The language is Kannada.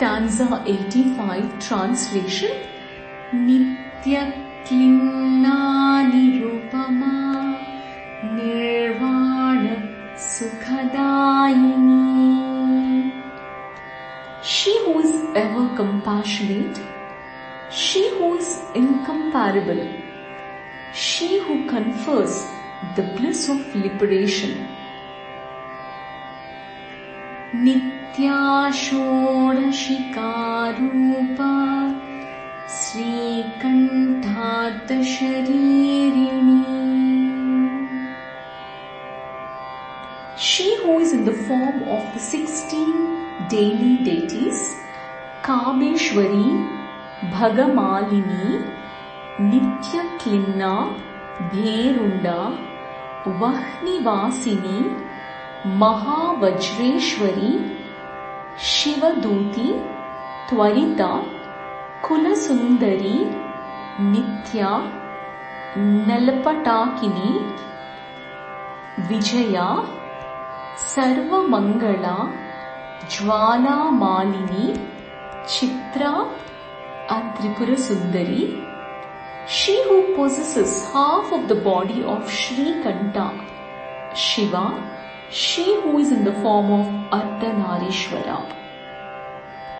stanza 85 translation Nitya Klingnani Rupama Nirvana Sukhadayini She who is ever compassionate, she who is incomparable, she who confers the bliss of liberation Nitya षोडशिकारूपा श्रीकण्ठातशरीरिणी She who is in the form of the sixteen daily deities, Kabeshwari, Bhagamalini, Nitya Klinna, Bherunda, Vahnivasini, ಮಹಾವಜ್ರೇಶ್ವರಿ ಶಿವದೂತಿ ತ್ವರಿತ ಕುಲಸುಂದರಿ ನಿತ್ಯ ನಲ್ಪಟಾಕಿನಿ ವಿಜಯ ಸರ್ವಮಂಗಳ ಜ್ವಾಲಾಮಾಲಿನಿ ಚಿತ್ರ and Tripura Sundari. She who possesses half of the body of Sri Kanta, Shiva, she who is in the form of Ardhanarishvara.